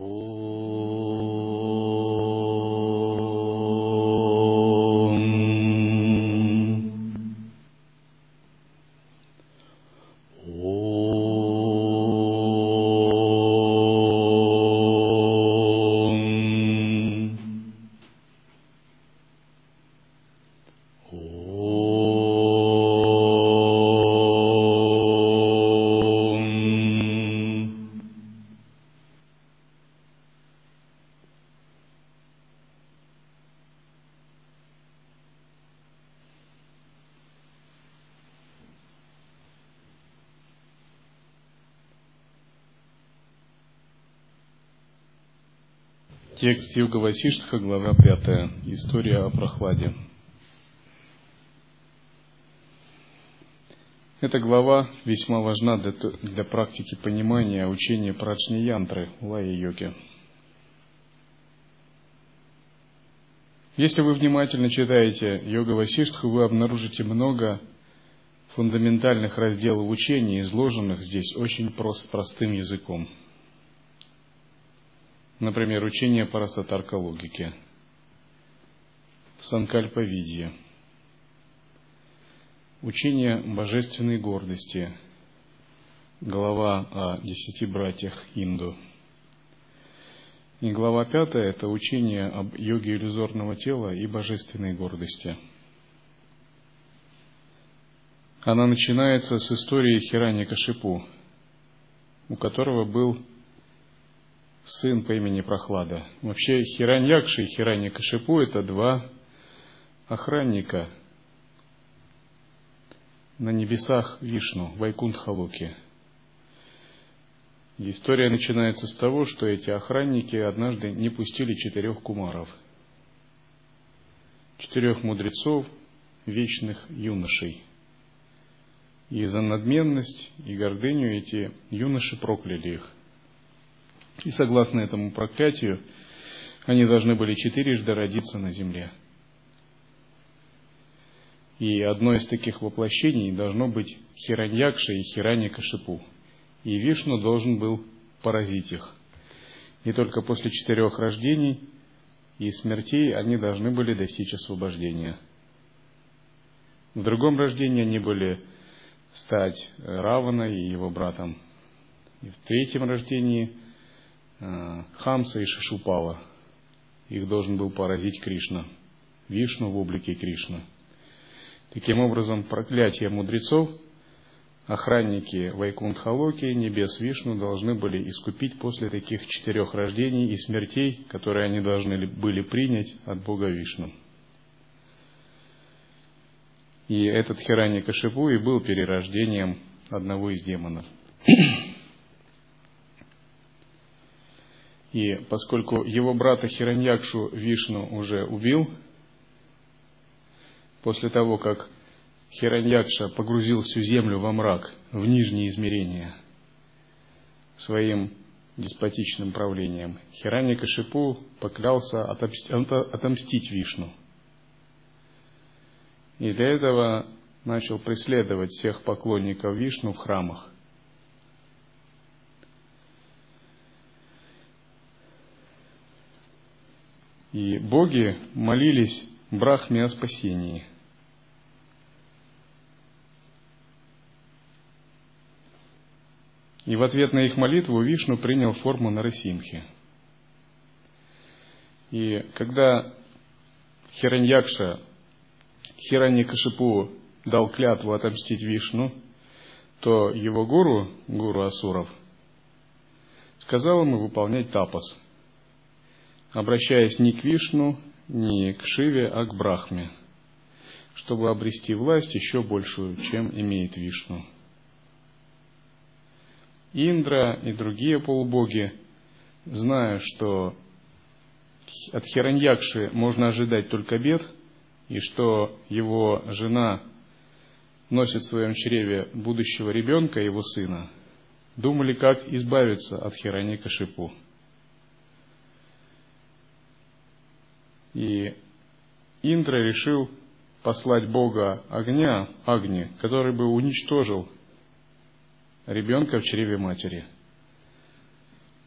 Oh. Юга Васиштха, глава 5. История о прохладе. Эта глава весьма важна для, для практики понимания учения прачни янтры лая-йоги. Если вы внимательно читаете Йога Васиштху, вы обнаружите много фундаментальных разделов учения, изложенных здесь очень прост, простым языком – Например, учение по расатарка-логике, санкальпа-видье, учение божественной гордости, глава о десяти братьях Инду. И глава пятая – это учение об йоге иллюзорного тела и божественной гордости. Она начинается с истории Хирани Кашипу, у которого был сын по имени Прохлада. Вообще Хираньякши и Хираньякашипу – это два охранника на небесах Вишну, Вайкунтхалуки. История начинается с того, что эти охранники однажды не пустили четырех кумаров, четырех мудрецов, вечных юношей. И за надменность и гордыню эти юноши прокляли их. И согласно этому проклятию, они должны были четырежды родиться на земле. И одно из таких воплощений должно быть Хираньякша и Хирани Кашипу. И Вишну должен был поразить их. И только после четырех рождений и смертей они должны были достичь освобождения. В другом рождении они были стать Равана и его братом. И в третьем рождении – Хамса и Шишупала. Их должен был поразить Кришна. Вишну в облике Кришны. Таким образом, проклятие мудрецов, охранники Вайкунтхалоки, небес Вишну, должны были искупить после таких четырех рождений и смертей, которые они должны были принять от Бога Вишну. И этот Хирани Кашипу и был перерождением одного из демонов. И поскольку его брата Хираньякшу Вишну уже убил, после того, как Хираньякша погрузил всю землю во мрак, в нижние измерения, своим деспотичным правлением, Хираньякашипу поклялся отомстить Вишну. И для этого начал преследовать всех поклонников Вишну в храмах. И боги молились Брахме о спасении. И в ответ на их молитву Вишну принял форму Нарасимхи. И когда Хираньякша Хираньякашипу дал клятву отомстить Вишну, то его гуру, гуру Асуров, сказал ему выполнять тапас – обращаясь не к Вишну, не к Шиве, а к Брахме, чтобы обрести власть еще большую, чем имеет Вишну. Индра и другие полубоги, зная, что от Хираньякши можно ожидать только бед, и что его жена носит в своем чреве будущего ребенка, его сына, думали, как избавиться от Хираньякашипу. Шипу. И Индра решил послать бога огня, Агни, который бы уничтожил ребенка в чреве матери.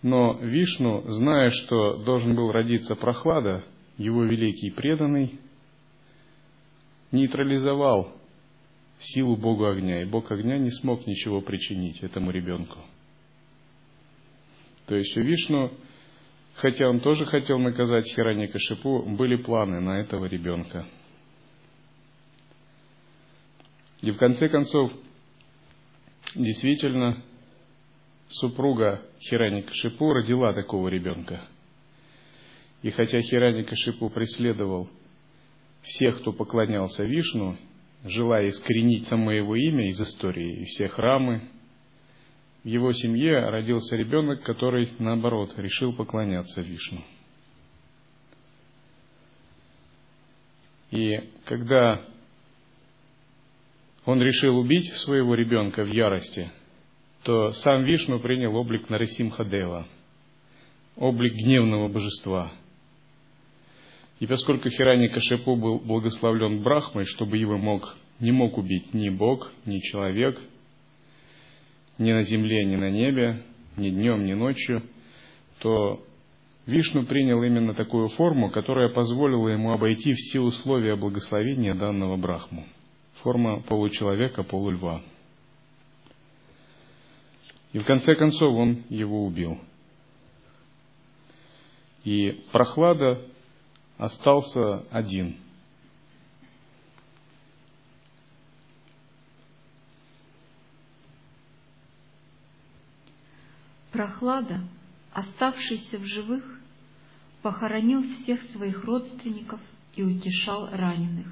Но Вишну, зная, что должен был родиться прохлада, его великий преданный, нейтрализовал силу Бога огня, и Бог огня не смог ничего причинить этому ребенку. То есть у Вишну, хотя он тоже хотел наказать Хирани Кашипу, были планы на этого ребенка. И в конце концов, действительно, супруга Хирани Кашипу родила такого ребенка. И хотя Хирани Кашипу преследовал всех, кто поклонялся Вишну, желая искоренить само его имя из истории и все храмы, его семье родился ребенок, который, наоборот, решил поклоняться Вишну. И когда он решил убить своего ребенка в ярости, то сам Вишну принял облик Нарисимхадева, облик гневного божества – и поскольку Хирани Кашепу был благословлен Брахмой, чтобы его мог, не мог убить ни Бог, ни человек, ни на земле, ни на небе, ни днем, ни ночью, то Вишну принял именно такую форму, которая позволила ему обойти все условия благословения данного Брахму. Форма получеловека, полульва. И в конце концов он его убил. И прохлада остался один. Прохлада, оставшийся в живых, похоронил всех своих родственников и утешал раненых.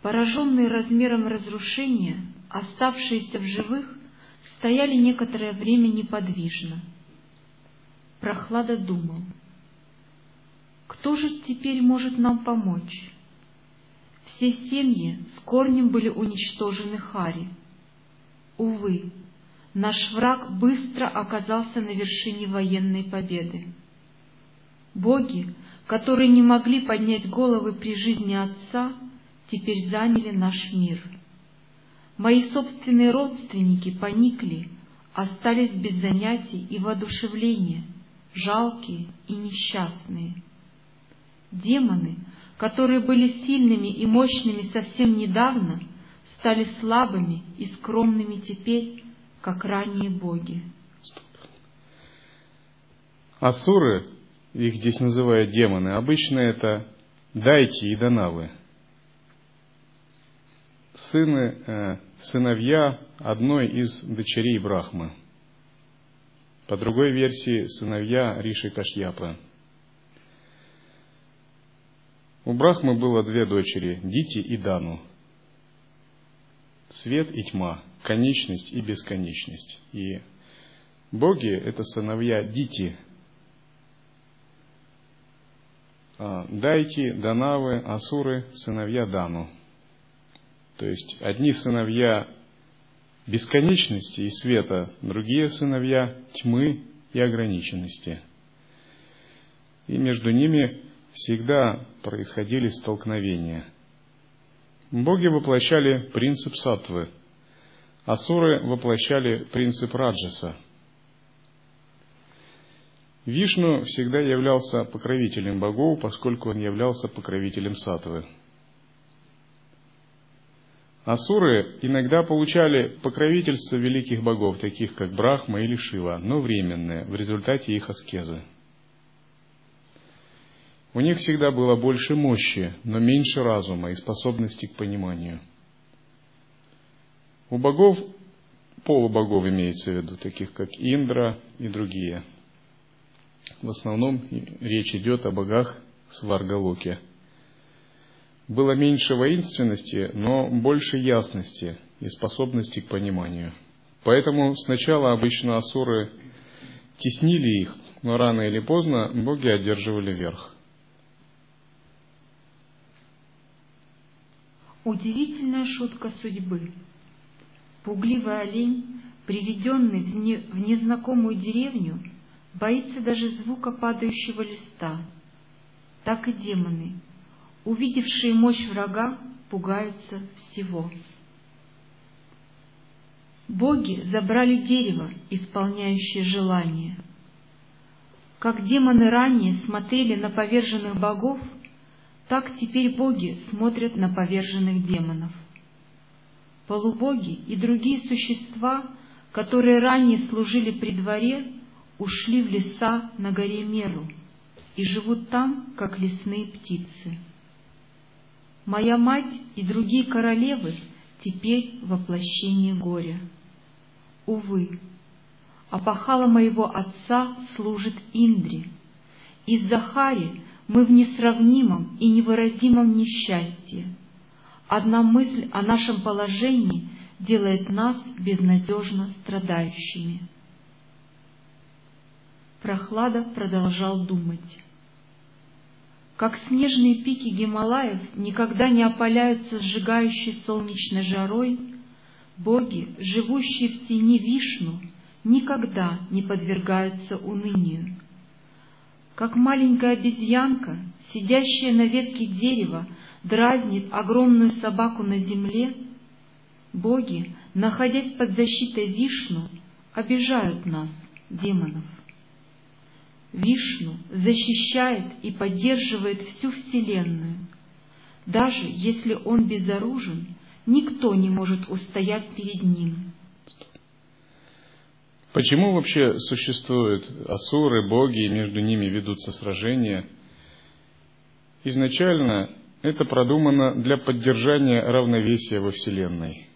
Пораженные размером разрушения, оставшиеся в живых, стояли некоторое время неподвижно. Прохлада думал — кто же теперь может нам помочь? Все семьи с корнем были уничтожены Хари. Увы, наш враг быстро оказался на вершине военной победы. Боги, которые не могли поднять головы при жизни отца, теперь заняли наш мир. Мои собственные родственники поникли, остались без занятий и воодушевления, жалкие и несчастные. Демоны, которые были сильными и мощными совсем недавно, стали слабыми и скромными теперь, как ранние боги. Асуры, их здесь называют демоны, обычно это дайки и данавы. Сыны, э, сыновья одной из дочерей Брахмы. По другой версии, сыновья Риши Кашьяпа. У Брахмы было две дочери, Дити и Дану. Свет и тьма, конечность и бесконечность. И боги – это сыновья Дити. А Дайки, Данавы, Асуры – сыновья Дану. То есть одни сыновья бесконечности и света, другие сыновья тьмы и ограниченности. И между ними всегда происходили столкновения. Боги воплощали принцип сатвы, асуры воплощали принцип раджаса. Вишну всегда являлся покровителем богов, поскольку он являлся покровителем сатвы. Асуры иногда получали покровительство великих богов, таких как Брахма или Шива, но временное, в результате их аскезы. У них всегда было больше мощи, но меньше разума и способности к пониманию. У богов, полубогов имеется в виду, таких как Индра и другие. В основном речь идет о богах Сваргалоке. Было меньше воинственности, но больше ясности и способности к пониманию. Поэтому сначала обычно асуры теснили их, но рано или поздно боги одерживали верх. Удивительная шутка судьбы. Пугливый олень, приведенный в, не, в незнакомую деревню, боится даже звука падающего листа. Так и демоны, увидевшие мощь врага, пугаются всего. Боги забрали дерево, исполняющее желание. Как демоны ранее смотрели на поверженных богов, так теперь боги смотрят на поверженных демонов. Полубоги и другие существа, которые ранее служили при дворе, ушли в леса на горе Меру и живут там, как лесные птицы. Моя мать и другие королевы теперь воплощение горя. Увы, опахала моего отца служит Индре. Из Захари мы в несравнимом и невыразимом несчастье. Одна мысль о нашем положении делает нас безнадежно страдающими. Прохлада продолжал думать. Как снежные пики Гималаев никогда не опаляются сжигающей солнечной жарой, боги, живущие в тени Вишну, никогда не подвергаются унынию. Как маленькая обезьянка, сидящая на ветке дерева, дразнит огромную собаку на земле, боги, находясь под защитой Вишну, обижают нас, демонов. Вишну защищает и поддерживает всю Вселенную. Даже если он безоружен, никто не может устоять перед ним. Почему вообще существуют асуры, боги, и между ними ведутся сражения? Изначально это продумано для поддержания равновесия во Вселенной.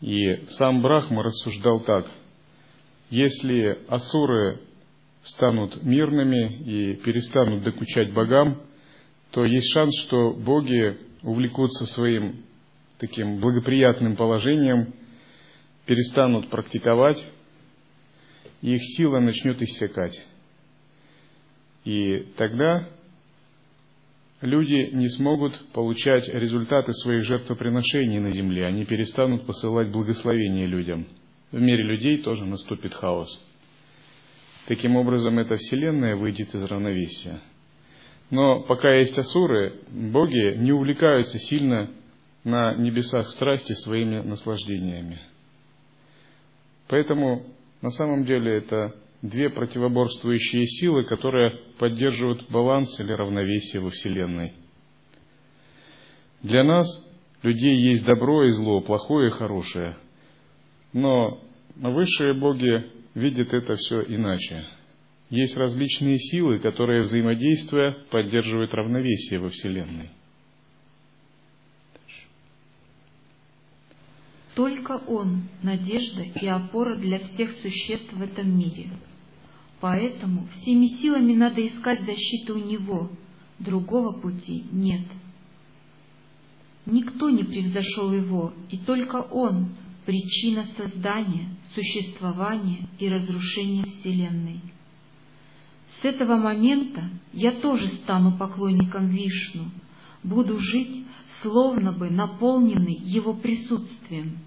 И сам Брахма рассуждал так. Если асуры станут мирными и перестанут докучать богам, то есть шанс, что боги увлекутся своим таким благоприятным положением, перестанут практиковать, и их сила начнет иссякать. И тогда люди не смогут получать результаты своих жертвоприношений на земле, они перестанут посылать благословения людям. В мире людей тоже наступит хаос. Таким образом, эта вселенная выйдет из равновесия. Но пока есть асуры, боги не увлекаются сильно на небесах страсти своими наслаждениями. Поэтому на самом деле это две противоборствующие силы, которые поддерживают баланс или равновесие во Вселенной. Для нас, людей, есть добро и зло, плохое и хорошее. Но высшие боги видит это все иначе. Есть различные силы, которые, взаимодействуя, поддерживают равновесие во Вселенной. Только Он – надежда и опора для всех существ в этом мире. Поэтому всеми силами надо искать защиту у Него, другого пути нет. Никто не превзошел Его, и только Он причина создания, существования и разрушения Вселенной. С этого момента я тоже стану поклонником Вишну, буду жить, словно бы наполненный его присутствием.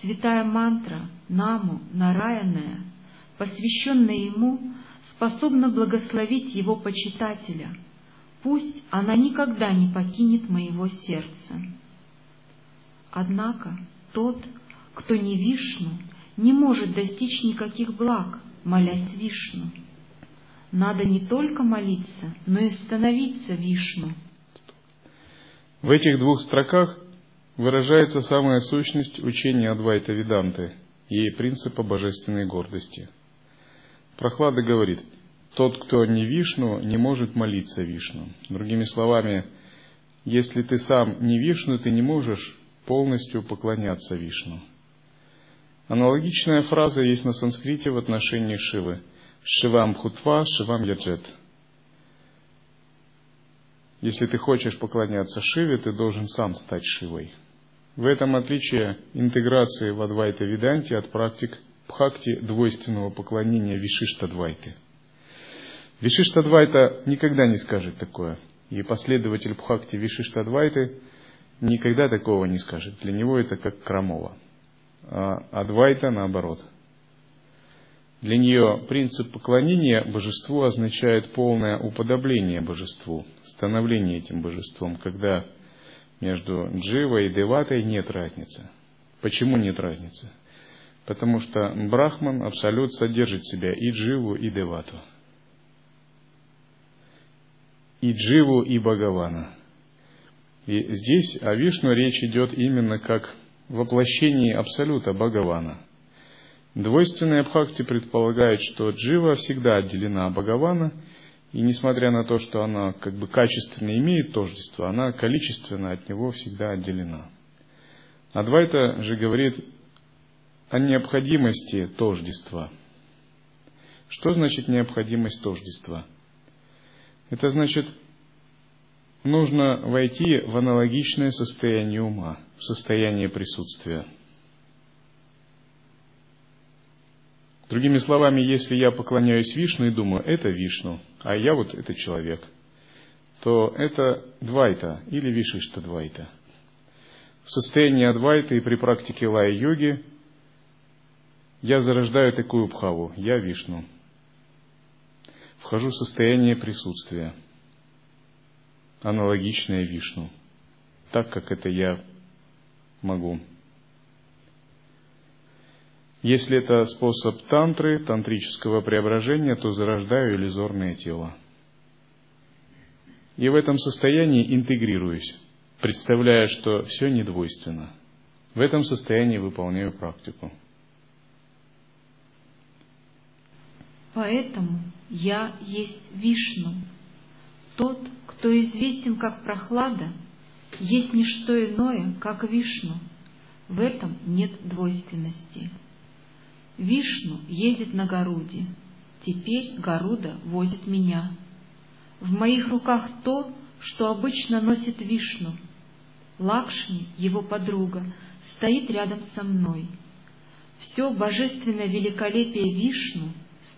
Святая мантра Наму Нараяная, посвященная ему, способна благословить его почитателя, пусть она никогда не покинет моего сердца. Однако тот, кто не Вишну, не может достичь никаких благ, молясь Вишну. Надо не только молиться, но и становиться Вишну. В этих двух строках выражается самая сущность учения Адвайта Веданты и принципа божественной гордости. Прохлада говорит, тот, кто не Вишну, не может молиться Вишну. Другими словами, если ты сам не Вишну, ты не можешь полностью поклоняться Вишну. Аналогичная фраза есть на санскрите в отношении Шивы. Шивам хутва, шивам яджет. Если ты хочешь поклоняться Шиве, ты должен сам стать Шивой. В этом отличие интеграции в Адвайта Виданте от практик Бхакти двойственного поклонения Вишиштадвайты. Вишиштадвайта никогда не скажет такое. И последователь Бхакти Вишиштадвайты никогда такого не скажет. Для него это как крамола. А Адвайта наоборот. Для нее принцип поклонения божеству означает полное уподобление божеству, становление этим божеством, когда между Дживой и Деватой нет разницы. Почему нет разницы? Потому что Брахман, Абсолют, содержит в себя и Дживу, и Девату. И Дживу, и Бхагавана. И здесь о Вишну речь идет именно как воплощении Абсолюта Бхагавана. Двойственная Бхакти предполагает, что Джива всегда отделена от Бхагавана, и несмотря на то, что она как бы качественно имеет тождество, она количественно от него всегда отделена. Адвайта же говорит о необходимости тождества. Что значит необходимость тождества? Это значит, нужно войти в аналогичное состояние ума, в состояние присутствия. Другими словами, если я поклоняюсь Вишну и думаю, это Вишну, а я вот это человек, то это двайта или вишишта двайта. В состоянии адвайта и при практике лая-йоги я зарождаю такую бхаву, я Вишну. Вхожу в состояние присутствия, аналогичное Вишну, так как это я могу. Если это способ тантры, тантрического преображения, то зарождаю иллюзорное тело. И в этом состоянии интегрируюсь, представляя, что все недвойственно. В этом состоянии выполняю практику. Поэтому я есть Вишну. Тот, кто известен как прохлада, есть не что иное, как Вишну. В этом нет двойственности. Вишну ездит на Горуде. Теперь Гаруда возит меня. В моих руках то, что обычно носит Вишну. Лакшми, его подруга, стоит рядом со мной. Все божественное великолепие Вишну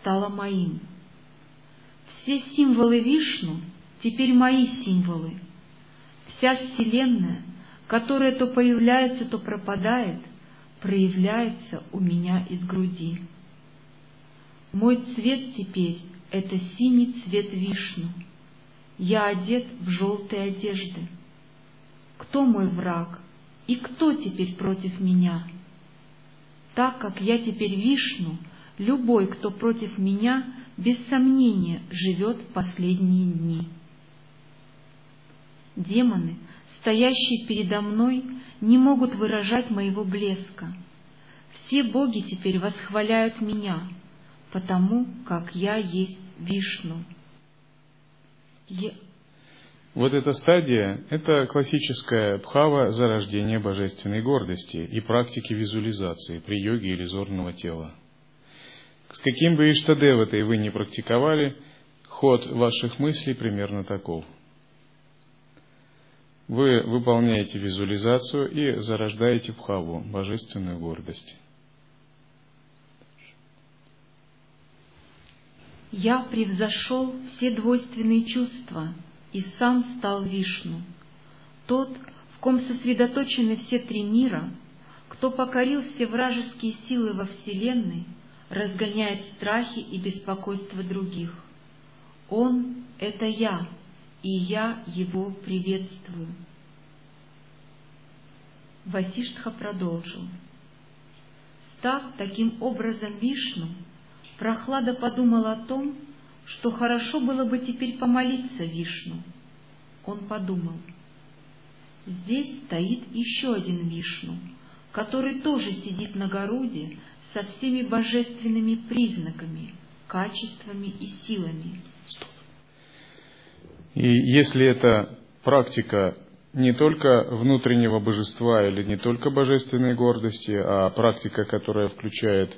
стало моим. Все символы Вишну теперь мои символы. Вся Вселенная, которая то появляется, то пропадает, проявляется у меня из груди. Мой цвет теперь — это синий цвет вишну. Я одет в желтые одежды. Кто мой враг и кто теперь против меня? Так как я теперь вишну, любой, кто против меня, без сомнения живет последние дни. Демоны, стоящие передо мной, не могут выражать моего блеска. Все боги теперь восхваляют меня, потому как я есть Вишну. Я... Вот эта стадия – это классическая бхава зарождения божественной гордости и практики визуализации при йоге иллюзорного тела. С каким бы иштадеватой вы не практиковали, ход ваших мыслей примерно таков – вы выполняете визуализацию и зарождаете бхаву, божественную гордость. Я превзошел все двойственные чувства и сам стал Вишну, тот, в ком сосредоточены все три мира, кто покорил все вражеские силы во Вселенной, разгоняет страхи и беспокойство других. Он — это я, и я его приветствую. Васиштха продолжил. Став таким образом Вишну, Прохлада подумал о том, что хорошо было бы теперь помолиться Вишну. Он подумал, здесь стоит еще один Вишну, который тоже сидит на городе со всеми божественными признаками, качествами и силами. Стоп. И если это практика не только внутреннего божества или не только божественной гордости, а практика, которая включает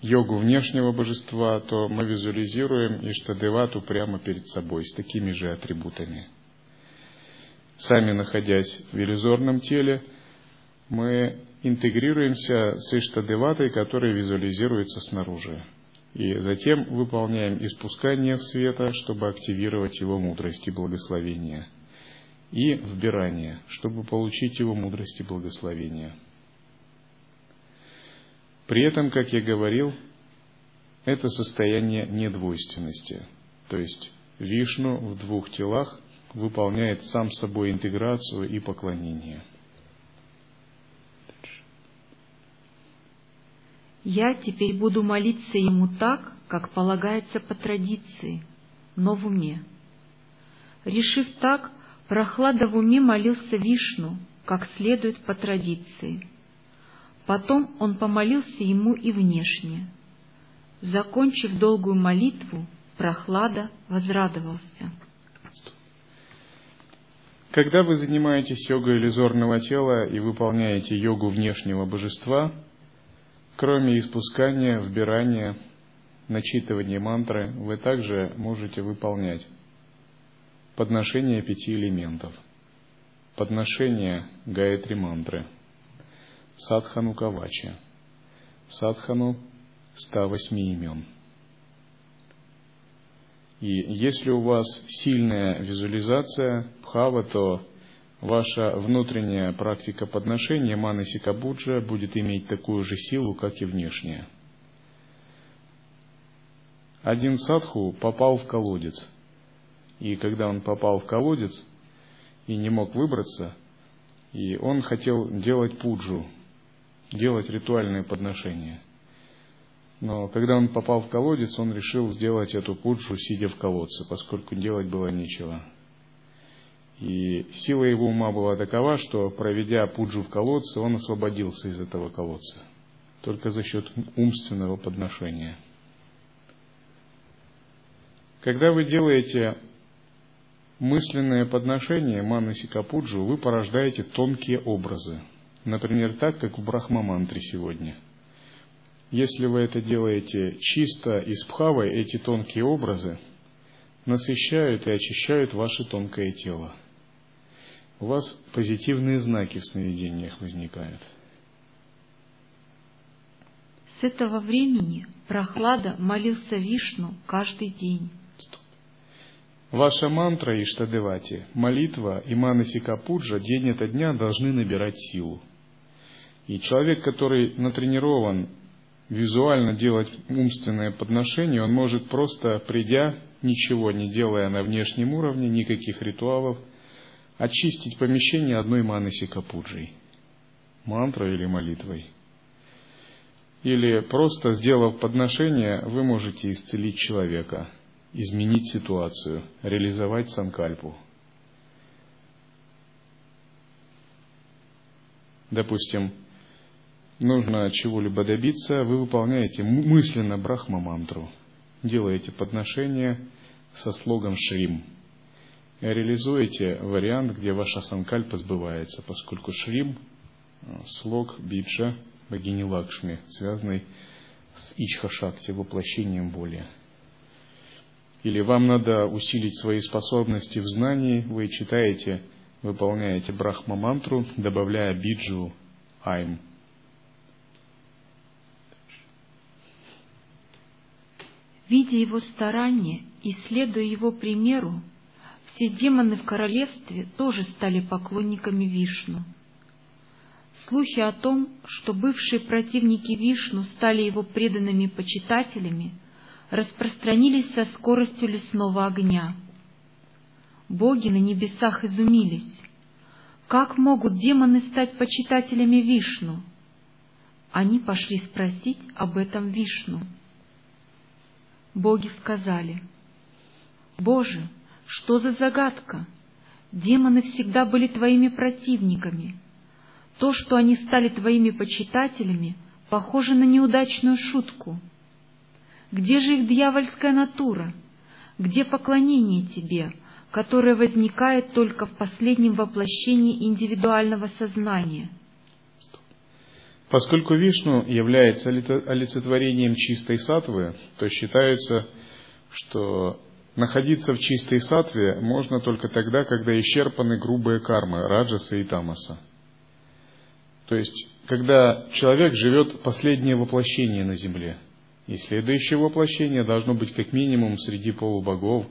йогу внешнего божества, то мы визуализируем Иштадевату прямо перед собой с такими же атрибутами. Сами находясь в иллюзорном теле, мы интегрируемся с Иштадеватой, которая визуализируется снаружи и затем выполняем испускание света, чтобы активировать его мудрость и благословение, и вбирание, чтобы получить его мудрость и благословение. При этом, как я говорил, это состояние недвойственности, то есть Вишну в двух телах выполняет сам собой интеграцию и поклонение. Я теперь буду молиться ему так, как полагается по традиции, но в уме. Решив так, Прохлада в уме молился Вишну, как следует по традиции. Потом он помолился ему и внешне. Закончив долгую молитву, Прохлада возрадовался. Когда вы занимаетесь йогой иллюзорного тела и выполняете йогу внешнего божества, кроме испускания, вбирания, начитывания мантры, вы также можете выполнять подношение пяти элементов, подношение Гаятри мантры, садхану кавачи, садхану 108 имен. И если у вас сильная визуализация бхава, то ваша внутренняя практика подношения манасика Сикабуджа будет иметь такую же силу, как и внешняя. Один садху попал в колодец – и когда он попал в колодец и не мог выбраться, и он хотел делать пуджу, делать ритуальное подношение. Но когда он попал в колодец, он решил сделать эту пуджу, сидя в колодце, поскольку делать было нечего. И сила его ума была такова, что, проведя пуджу в колодце, он освободился из этого колодца. Только за счет умственного подношения. Когда вы делаете мысленное подношение Маннаси Капуджу вы порождаете тонкие образы. Например, так, как в Брахма-мантре сегодня. Если вы это делаете чисто из пхавы, эти тонкие образы насыщают и очищают ваше тонкое тело. У вас позитивные знаки в сновидениях возникают. С этого времени Прохлада молился Вишну каждый день. Ваша мантра Иштадевати, молитва и манасика пуджа день ото дня должны набирать силу. И человек, который натренирован визуально делать умственное подношение, он может просто, придя, ничего не делая на внешнем уровне, никаких ритуалов, очистить помещение одной манасика пуджей, мантрой или молитвой. Или просто сделав подношение, вы можете исцелить человека – изменить ситуацию, реализовать санкальпу. Допустим, нужно чего-либо добиться, вы выполняете мысленно брахма-мантру, делаете подношение со слогом Шрим. Реализуете вариант, где ваша санкальпа сбывается, поскольку Шрим – слог биджа богини Лакшми, связанный с Ичха-шакти, воплощением воли – или вам надо усилить свои способности в знании, вы читаете, выполняете брахма-мантру, добавляя биджу айм. Видя его старания и следуя его примеру, все демоны в королевстве тоже стали поклонниками Вишну. Слухи о том, что бывшие противники Вишну стали его преданными почитателями – распространились со скоростью лесного огня. Боги на небесах изумились. Как могут демоны стать почитателями Вишну? Они пошли спросить об этом Вишну. Боги сказали, «Боже, что за загадка? Демоны всегда были твоими противниками. То, что они стали твоими почитателями, похоже на неудачную шутку. Где же их дьявольская натура? Где поклонение тебе, которое возникает только в последнем воплощении индивидуального сознания? Поскольку Вишну является олицетворением чистой сатвы, то считается, что находиться в чистой сатве можно только тогда, когда исчерпаны грубые кармы раджаса и тамаса. То есть, когда человек живет последнее воплощение на земле – и следующее воплощение должно быть как минимум среди полубогов,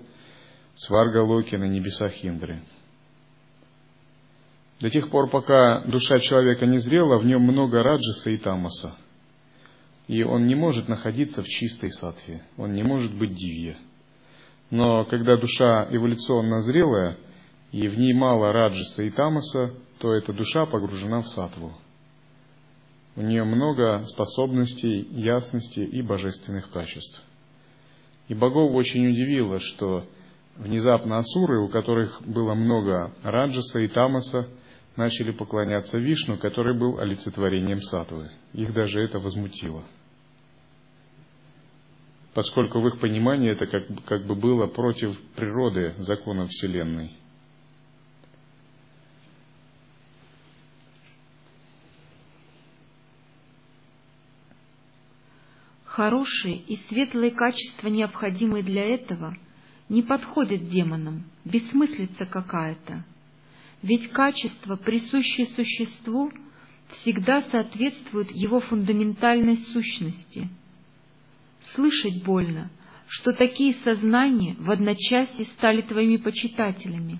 сварга Локи на небесах Индры. До тех пор, пока душа человека не зрела, в нем много раджаса и тамаса. И он не может находиться в чистой сатве, он не может быть дивья. Но когда душа эволюционно зрелая, и в ней мало раджаса и тамаса, то эта душа погружена в сатву. У нее много способностей, ясности и божественных качеств. И богов очень удивило, что внезапно асуры, у которых было много раджаса и тамаса, начали поклоняться Вишну, который был олицетворением сатвы. Их даже это возмутило. Поскольку в их понимании это как, как бы было против природы закона Вселенной. Хорошие и светлые качества, необходимые для этого, не подходят демонам, бессмыслица какая-то. Ведь качества, присущие существу, всегда соответствуют его фундаментальной сущности. Слышать больно, что такие сознания в одночасье стали твоими почитателями.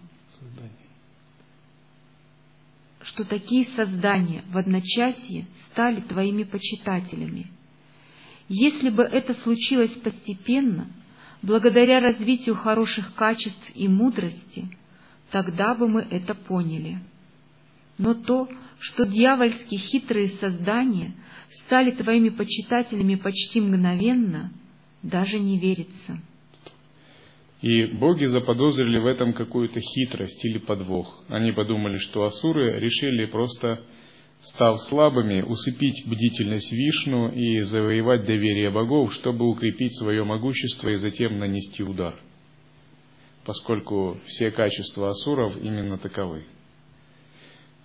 Что такие создания в одночасье стали твоими почитателями. Если бы это случилось постепенно, благодаря развитию хороших качеств и мудрости, тогда бы мы это поняли. Но то, что дьявольские хитрые создания стали твоими почитателями почти мгновенно, даже не верится. И боги заподозрили в этом какую-то хитрость или подвох. Они подумали, что асуры решили просто став слабыми, усыпить бдительность Вишну и завоевать доверие богов, чтобы укрепить свое могущество и затем нанести удар, поскольку все качества асуров именно таковы.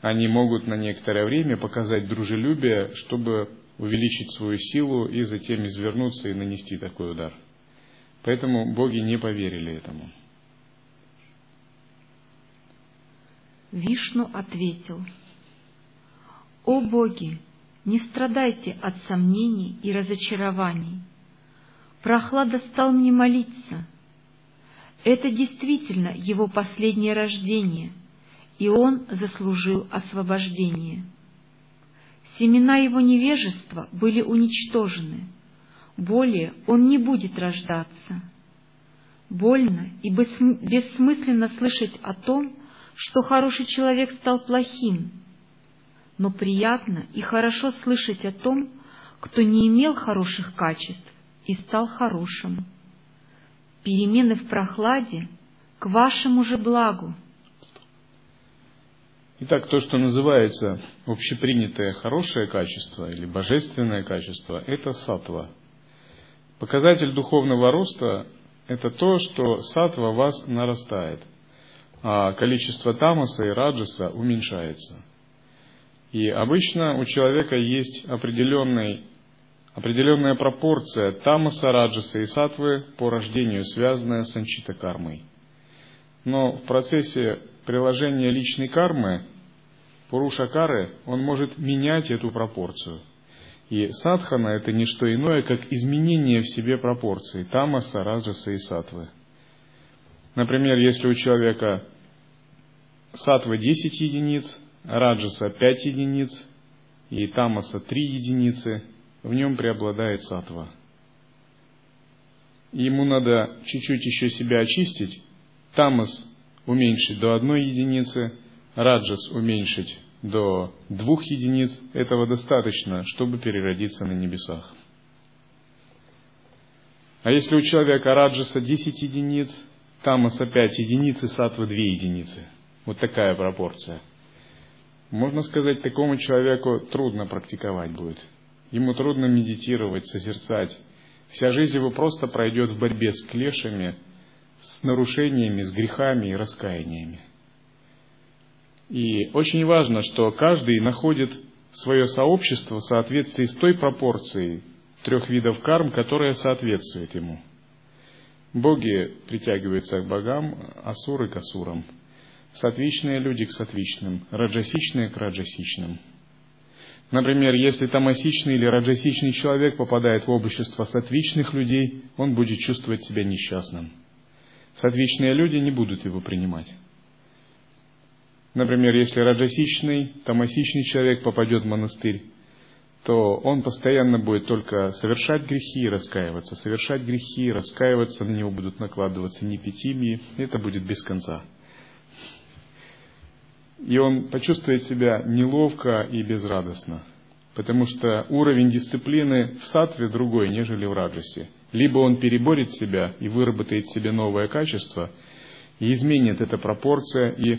Они могут на некоторое время показать дружелюбие, чтобы увеличить свою силу и затем извернуться и нанести такой удар. Поэтому боги не поверили этому. Вишну ответил – о боги, не страдайте от сомнений и разочарований. Прохлада стал мне молиться. Это действительно его последнее рождение, и он заслужил освобождение. Семена его невежества были уничтожены, более он не будет рождаться. Больно и бессмысленно слышать о том, что хороший человек стал плохим, но приятно и хорошо слышать о том, кто не имел хороших качеств и стал хорошим. Перемены в прохладе к вашему же благу. Итак, то, что называется общепринятое хорошее качество или божественное качество, это сатва. Показатель духовного роста – это то, что сатва вас нарастает, а количество тамаса и раджаса уменьшается – и обычно у человека есть определенный, определенная пропорция тамаса, раджаса и сатвы по рождению, связанная с анчита кармой. Но в процессе приложения личной кармы, Пуруша Кары, он может менять эту пропорцию. И садхана – это не что иное, как изменение в себе пропорций тамаса, раджаса и сатвы. Например, если у человека сатвы 10 единиц, раджаса 5 единиц и тамаса 3 единицы, в нем преобладает сатва. Ему надо чуть-чуть еще себя очистить, тамас уменьшить до одной единицы, раджас уменьшить до двух единиц, этого достаточно, чтобы переродиться на небесах. А если у человека раджаса 10 единиц, тамаса 5 единиц и сатва 2 единицы, вот такая пропорция – можно сказать, такому человеку трудно практиковать будет. Ему трудно медитировать, созерцать. Вся жизнь его просто пройдет в борьбе с клешами, с нарушениями, с грехами и раскаяниями. И очень важно, что каждый находит свое сообщество в соответствии с той пропорцией трех видов карм, которая соответствует ему. Боги притягиваются к богам, асуры к асурам – сатвичные люди к сатвичным, раджасичные к раджасичным. Например, если тамасичный или раджасичный человек попадает в общество сатвичных людей, он будет чувствовать себя несчастным. Сатвичные люди не будут его принимать. Например, если раджасичный, тамасичный человек попадет в монастырь, то он постоянно будет только совершать грехи и раскаиваться, совершать грехи, раскаиваться, на него будут накладываться непитимии, это будет без конца и он почувствует себя неловко и безрадостно. потому что уровень дисциплины в сатве другой, нежели в раджасе. Либо он переборет себя и выработает себе новое качество, и изменит эта пропорция, и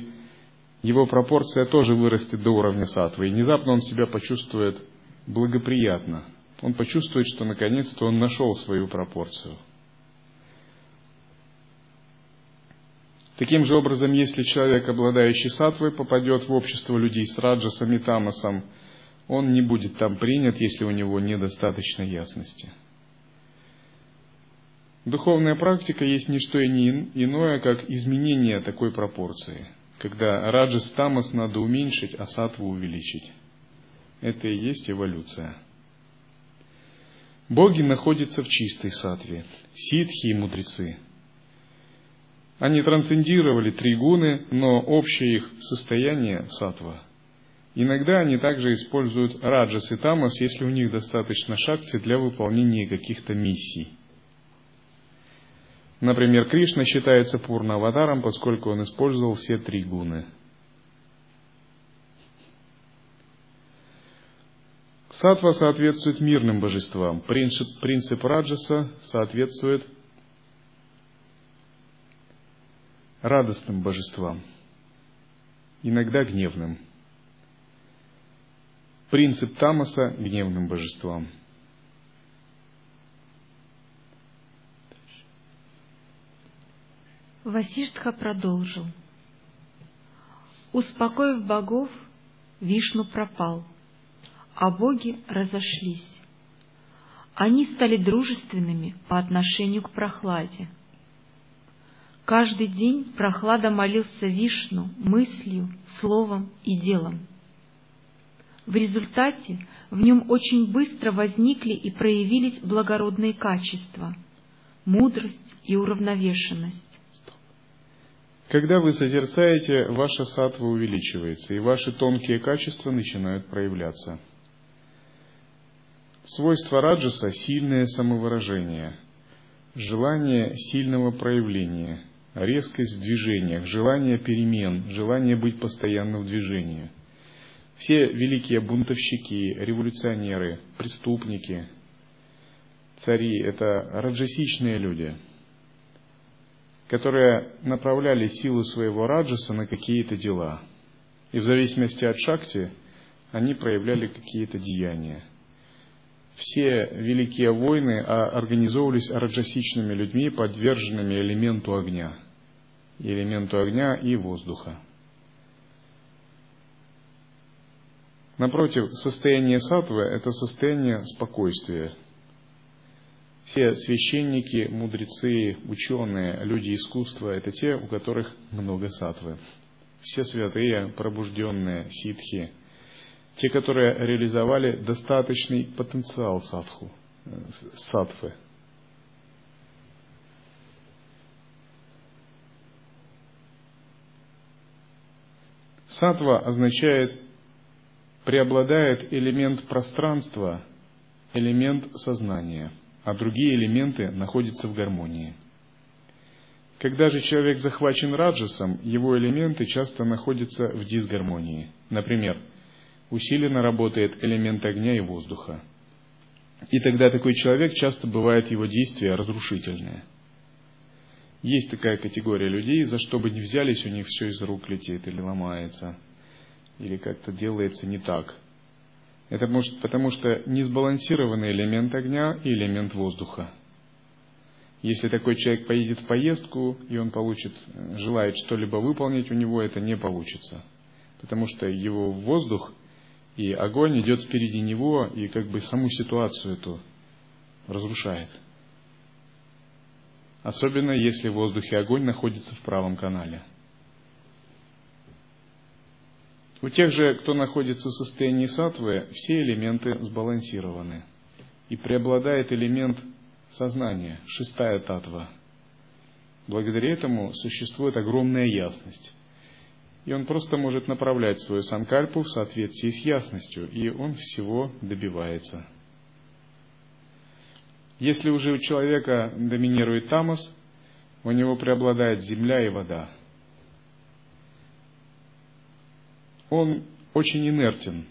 его пропорция тоже вырастет до уровня сатвы, и внезапно он себя почувствует благоприятно. Он почувствует, что наконец-то он нашел свою пропорцию. Таким же образом, если человек, обладающий сатвой, попадет в общество людей с раджасом и тамасом, он не будет там принят, если у него недостаточно ясности. Духовная практика есть не что иное, как изменение такой пропорции, когда раджас тамас надо уменьшить, а сатву увеличить. Это и есть эволюция. Боги находятся в чистой сатве, ситхи и мудрецы – они трансцендировали три гуны, но общее их состояние – сатва. Иногда они также используют раджас и тамас, если у них достаточно шакти для выполнения каких-то миссий. Например, Кришна считается пурна-аватаром, поскольку он использовал все три гуны. Сатва соответствует мирным божествам. Принцип, принцип раджаса соответствует радостным божествам, иногда гневным. Принцип Тамаса – гневным божествам. Васиштха продолжил. Успокоив богов, Вишну пропал, а боги разошлись. Они стали дружественными по отношению к прохладе – Каждый день прохлада молился Вишну мыслью, словом и делом. В результате в нем очень быстро возникли и проявились благородные качества – мудрость и уравновешенность. Когда вы созерцаете, ваша сатва увеличивается, и ваши тонкие качества начинают проявляться. Свойство раджаса – сильное самовыражение, желание сильного проявления – резкость в движениях, желание перемен, желание быть постоянно в движении. Все великие бунтовщики, революционеры, преступники, цари – это раджасичные люди, которые направляли силу своего раджаса на какие-то дела. И в зависимости от шакти они проявляли какие-то деяния. Все великие войны организовывались раджасичными людьми, подверженными элементу огня элементу огня и воздуха. Напротив, состояние сатвы – это состояние спокойствия. Все священники, мудрецы, ученые, люди искусства – это те, у которых много сатвы. Все святые, пробужденные, ситхи, те, которые реализовали достаточный потенциал садху, сатвы – Сатва означает преобладает элемент пространства, элемент сознания, а другие элементы находятся в гармонии. Когда же человек захвачен раджасом, его элементы часто находятся в дисгармонии. Например, усиленно работает элемент огня и воздуха. И тогда такой человек часто бывает его действия разрушительные – есть такая категория людей, за что бы ни взялись, у них все из рук летит или ломается, или как-то делается не так. Это может, потому что не сбалансированный элемент огня и элемент воздуха. Если такой человек поедет в поездку, и он получит, желает что-либо выполнить, у него это не получится. Потому что его воздух и огонь идет спереди него и как бы саму ситуацию эту разрушает особенно если в воздухе огонь находится в правом канале. У тех же, кто находится в состоянии сатвы, все элементы сбалансированы. И преобладает элемент сознания, шестая татва. Благодаря этому существует огромная ясность. И он просто может направлять свою санкальпу в соответствии с ясностью, и он всего добивается. Если уже у человека доминирует тамос, у него преобладает земля и вода. Он очень инертен.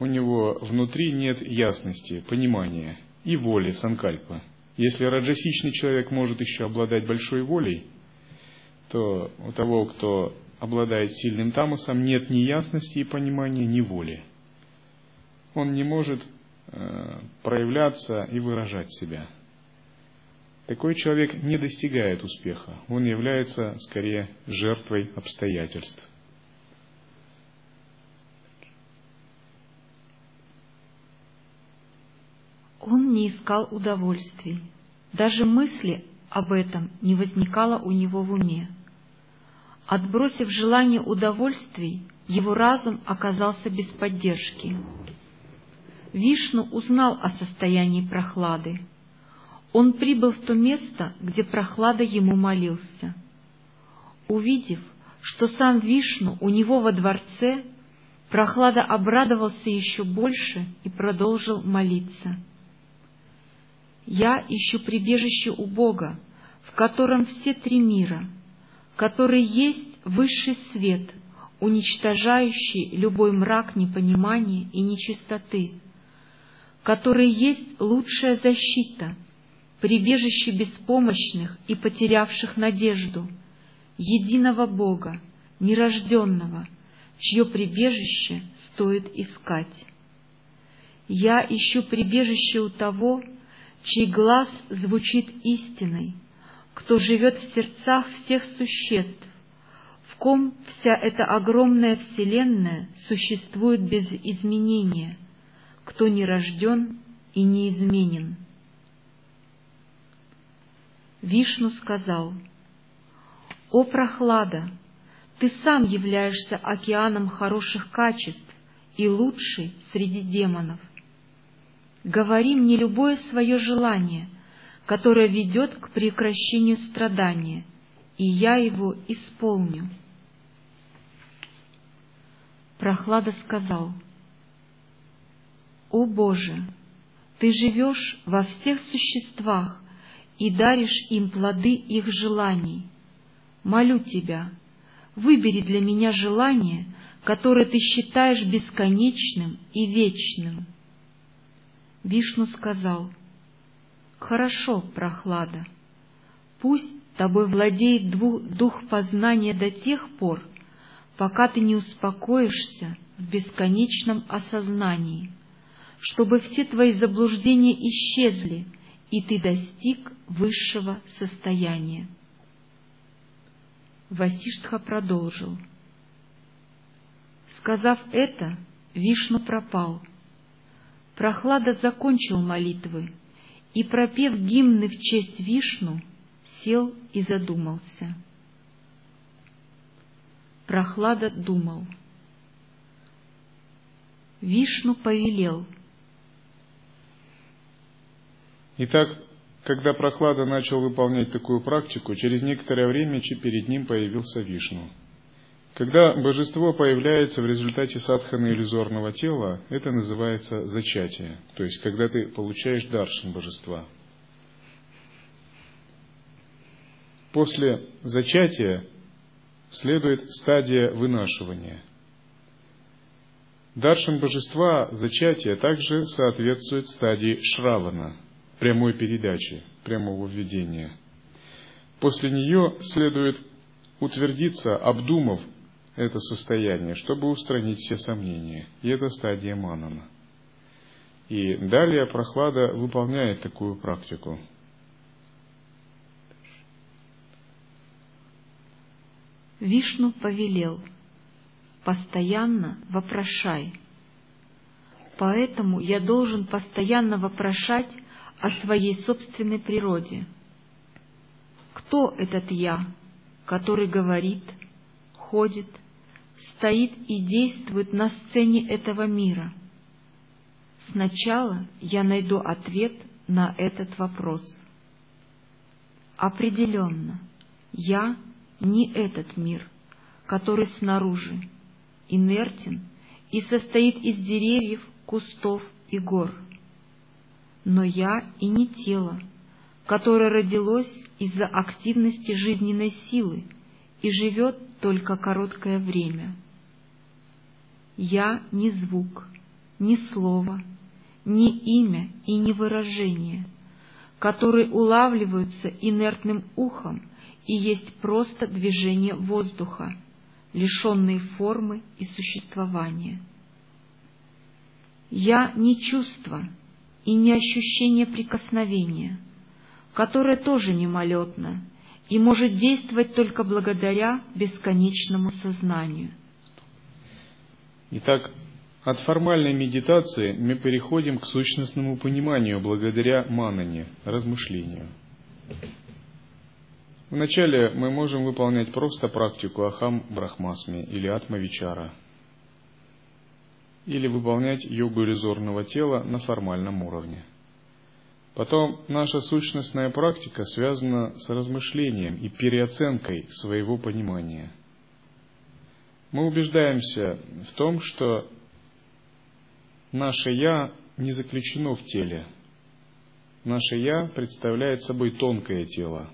у него внутри нет ясности, понимания и воли, санкальпа. Если раджасичный человек может еще обладать большой волей, то у того, кто обладает сильным тамасом, нет ни ясности и понимания, ни воли. Он не может э, проявляться и выражать себя. Такой человек не достигает успеха. Он является скорее жертвой обстоятельств. Он не искал удовольствий. Даже мысли об этом не возникало у него в уме. Отбросив желание удовольствий, его разум оказался без поддержки. Вишну узнал о состоянии прохлады. Он прибыл в то место, где прохлада ему молился. Увидев, что сам Вишну у него во дворце, прохлада обрадовался еще больше и продолжил молиться — я ищу прибежище у Бога, в котором все три мира, который есть высший свет, уничтожающий любой мрак непонимания и нечистоты, который есть лучшая защита, прибежище беспомощных и потерявших надежду, единого Бога, нерожденного, чье прибежище стоит искать. Я ищу прибежище у того, чей глаз звучит истиной, кто живет в сердцах всех существ, в ком вся эта огромная вселенная существует без изменения, кто не рожден и не изменен. Вишну сказал, «О прохлада, ты сам являешься океаном хороших качеств и лучший среди демонов говори мне любое свое желание, которое ведет к прекращению страдания, и я его исполню. Прохлада сказал, «О Боже, Ты живешь во всех существах и даришь им плоды их желаний. Молю Тебя, выбери для меня желание, которое Ты считаешь бесконечным и вечным». Вишну сказал, «Хорошо, прохлада, пусть тобой владеет дух познания до тех пор, пока ты не успокоишься в бесконечном осознании, чтобы все твои заблуждения исчезли, и ты достиг высшего состояния. Васиштха продолжил. Сказав это, Вишну пропал — Прохлада закончил молитвы и, пропев гимны в честь Вишну, сел и задумался. Прохлада думал. Вишну повелел. Итак, когда Прохлада начал выполнять такую практику, через некоторое время перед ним появился Вишну – когда божество появляется в результате садханы иллюзорного тела, это называется зачатие, то есть когда ты получаешь даршин божества. После зачатия следует стадия вынашивания. Даршин божества, зачатия, также соответствует стадии шравана, прямой передачи, прямого введения. После нее следует утвердиться, обдумав это состояние, чтобы устранить все сомнения. И это стадия манана. И далее прохлада выполняет такую практику. Вишну повелел, постоянно вопрошай. Поэтому я должен постоянно вопрошать о своей собственной природе. Кто этот я, который говорит, ходит, стоит и действует на сцене этого мира? Сначала я найду ответ на этот вопрос. Определенно, я не этот мир, который снаружи, инертен и состоит из деревьев, кустов и гор. Но я и не тело, которое родилось из-за активности жизненной силы и живет только короткое время. Я не звук, ни слова, ни имя и ни выражение, которые улавливаются инертным ухом и есть просто движение воздуха, лишенные формы и существования. Я не чувство и не ощущение прикосновения, которое тоже мимолетно и может действовать только благодаря бесконечному сознанию. Итак, от формальной медитации мы переходим к сущностному пониманию благодаря манане, размышлению. Вначале мы можем выполнять просто практику Ахам Брахмасми или Атма Вичара, или выполнять йогу резорного тела на формальном уровне. Потом наша сущностная практика связана с размышлением и переоценкой своего понимания. Мы убеждаемся в том, что наше «я» не заключено в теле. Наше «я» представляет собой тонкое тело.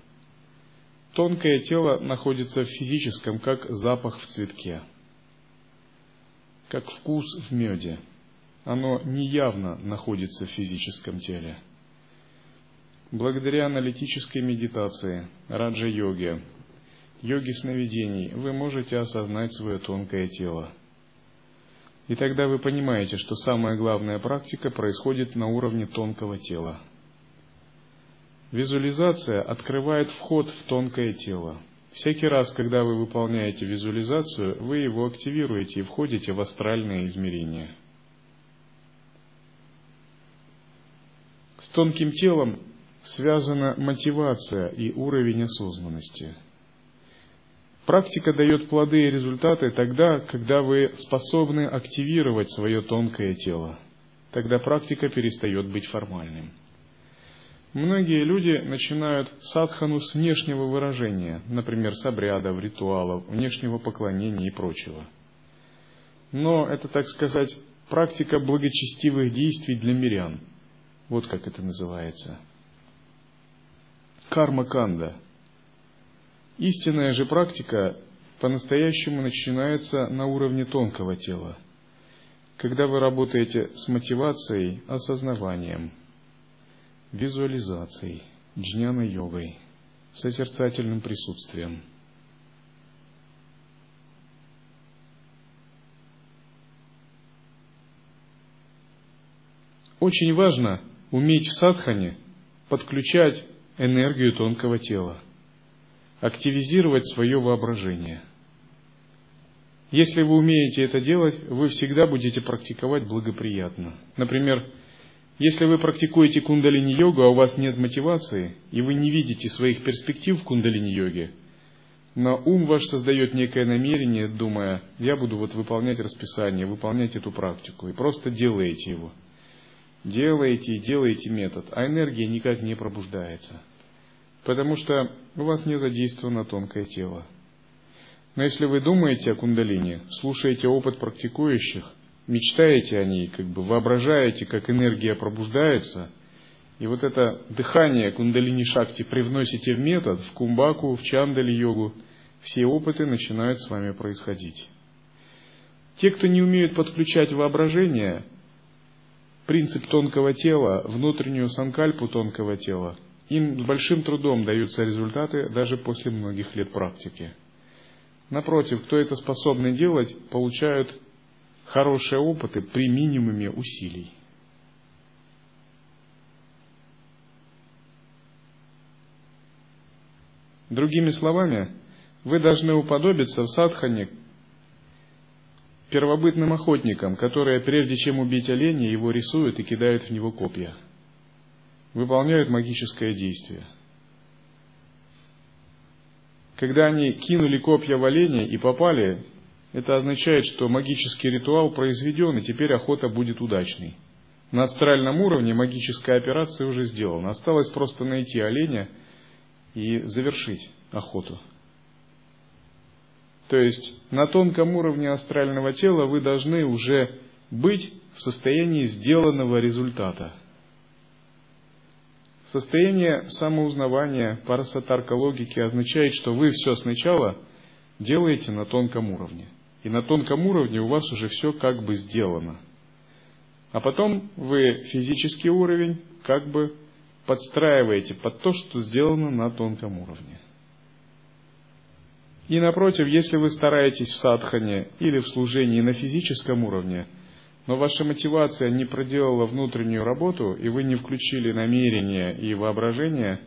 Тонкое тело находится в физическом, как запах в цветке, как вкус в меде. Оно неявно находится в физическом теле. Благодаря аналитической медитации, раджа-йоге, йоге сновидений, вы можете осознать свое тонкое тело – и тогда вы понимаете, что самая главная практика происходит на уровне тонкого тела. Визуализация открывает вход в тонкое тело. Всякий раз, когда вы выполняете визуализацию, вы его активируете и входите в астральное измерение. С тонким телом связана мотивация и уровень осознанности – Практика дает плоды и результаты тогда, когда вы способны активировать свое тонкое тело. Тогда практика перестает быть формальным. Многие люди начинают садхану с внешнего выражения, например, с обрядов, ритуалов, внешнего поклонения и прочего. Но это, так сказать, практика благочестивых действий для мирян. Вот как это называется. Карма-канда – Истинная же практика по-настоящему начинается на уровне тонкого тела, когда вы работаете с мотивацией, осознаванием, визуализацией, джняна-йогой, созерцательным присутствием. Очень важно уметь в садхане подключать энергию тонкого тела – активизировать свое воображение. Если вы умеете это делать, вы всегда будете практиковать благоприятно. Например, если вы практикуете кундалини-йогу, а у вас нет мотивации, и вы не видите своих перспектив в кундалини-йоге, но ум ваш создает некое намерение, думая, я буду вот выполнять расписание, выполнять эту практику, и просто делаете его. Делаете и делаете метод, а энергия никак не пробуждается – потому что у вас не задействовано тонкое тело. Но если вы думаете о кундалине, слушаете опыт практикующих, мечтаете о ней, как бы воображаете, как энергия пробуждается, и вот это дыхание кундалини шакти привносите в метод, в кумбаку, в чандали йогу, все опыты начинают с вами происходить. Те, кто не умеют подключать воображение, принцип тонкого тела, внутреннюю санкальпу тонкого тела – им с большим трудом даются результаты даже после многих лет практики. Напротив, кто это способны делать, получают хорошие опыты при минимуме усилий. Другими словами, вы должны уподобиться в садхане первобытным охотникам, которые прежде чем убить оленя, его рисуют и кидают в него копья – выполняют магическое действие. Когда они кинули копья в оленя и попали, это означает, что магический ритуал произведен, и теперь охота будет удачной. На астральном уровне магическая операция уже сделана. Осталось просто найти оленя и завершить охоту. То есть на тонком уровне астрального тела вы должны уже быть в состоянии сделанного результата – Состояние самоузнавания, парасатарка логики означает, что вы все сначала делаете на тонком уровне. И на тонком уровне у вас уже все как бы сделано. А потом вы физический уровень как бы подстраиваете под то, что сделано на тонком уровне. И напротив, если вы стараетесь в садхане или в служении на физическом уровне, но ваша мотивация не проделала внутреннюю работу, и вы не включили намерение и воображение,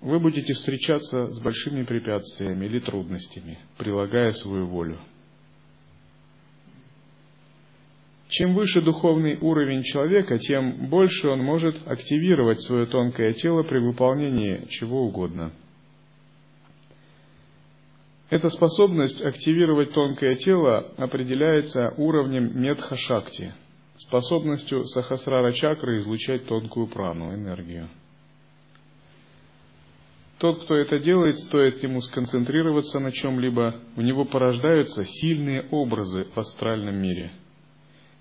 вы будете встречаться с большими препятствиями или трудностями, прилагая свою волю. Чем выше духовный уровень человека, тем больше он может активировать свое тонкое тело при выполнении чего угодно. Эта способность активировать тонкое тело определяется уровнем медха-шакти, способностью сахасрара чакры излучать тонкую прану, энергию. Тот, кто это делает, стоит ему сконцентрироваться на чем-либо, у него порождаются сильные образы в астральном мире –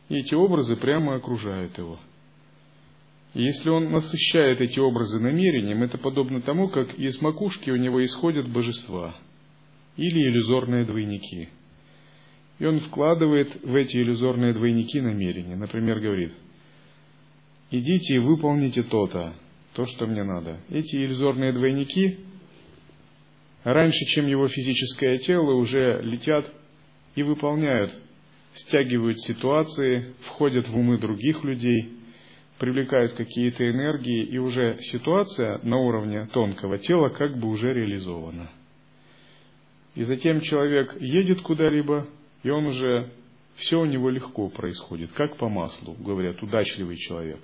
и эти образы прямо окружают его. И если он насыщает эти образы намерением, это подобно тому, как из макушки у него исходят божества или иллюзорные двойники. И он вкладывает в эти иллюзорные двойники намерения. Например, говорит, идите и выполните то-то, то, что мне надо. Эти иллюзорные двойники раньше, чем его физическое тело, уже летят и выполняют стягивают ситуации, входят в умы других людей, привлекают какие-то энергии, и уже ситуация на уровне тонкого тела как бы уже реализована. И затем человек едет куда-либо, и он уже все у него легко происходит, как по маслу, говорят, удачливый человек.